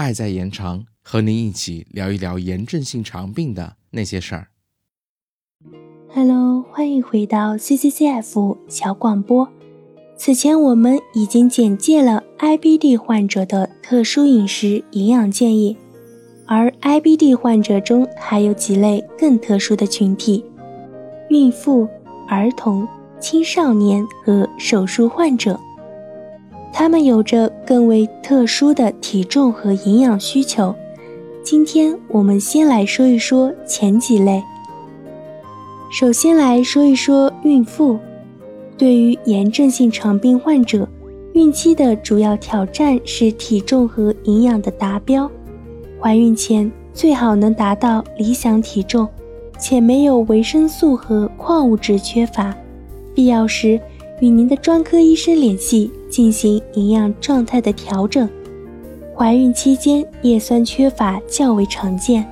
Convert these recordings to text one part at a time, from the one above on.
爱在延长，和您一起聊一聊炎症性肠病的那些事儿。Hello，欢迎回到 CCCF 小广播。此前我们已经简介了 IBD 患者的特殊饮食营养建议，而 IBD 患者中还有几类更特殊的群体：孕妇、儿童、青少年和手术患者。他们有着更为特殊的体重和营养需求。今天我们先来说一说前几类。首先来说一说孕妇。对于炎症性肠病患者，孕期的主要挑战是体重和营养的达标。怀孕前最好能达到理想体重，且没有维生素和矿物质缺乏。必要时与您的专科医生联系，进行营养状态的调整。怀孕期间叶酸缺乏较为常见。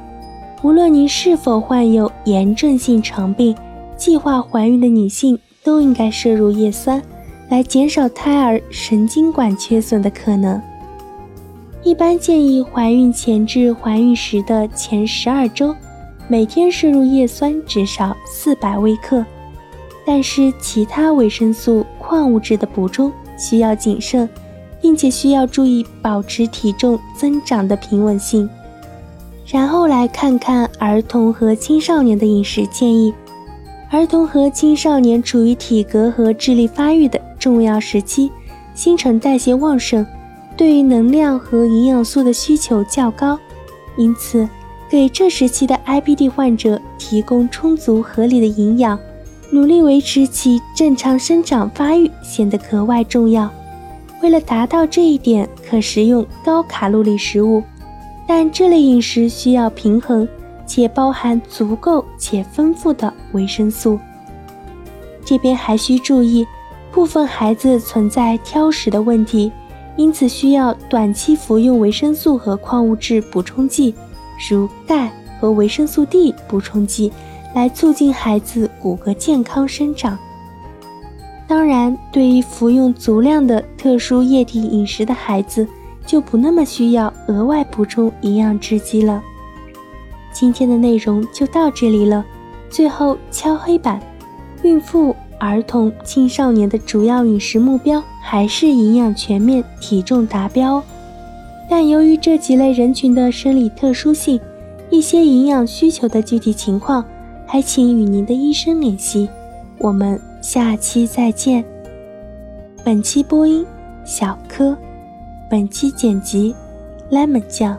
无论您是否患有炎症性肠病，计划怀孕的女性。都应该摄入叶酸，来减少胎儿神经管缺损的可能。一般建议怀孕前至怀孕时的前十二周，每天摄入叶酸至少四百微克。但是其他维生素、矿物质的补充需要谨慎，并且需要注意保持体重增长的平稳性。然后来看看儿童和青少年的饮食建议。儿童和青少年处于体格和智力发育的重要时期，新陈代谢旺盛，对于能量和营养素的需求较高，因此给这时期的 IBD 患者提供充足合理的营养，努力维持其正常生长发育显得格外重要。为了达到这一点，可食用高卡路里食物，但这类饮食需要平衡。且包含足够且丰富的维生素。这边还需注意，部分孩子存在挑食的问题，因此需要短期服用维生素和矿物质补充剂，如钙和维生素 D 补充剂，来促进孩子骨骼健康生长。当然，对于服用足量的特殊液体饮食的孩子，就不那么需要额外补充营养制剂了。今天的内容就到这里了。最后敲黑板：孕妇、儿童、青少年的主要饮食目标还是营养全面、体重达标。但由于这几类人群的生理特殊性，一些营养需求的具体情况，还请与您的医生联系。我们下期再见。本期播音：小柯。本期剪辑：lemon 酱。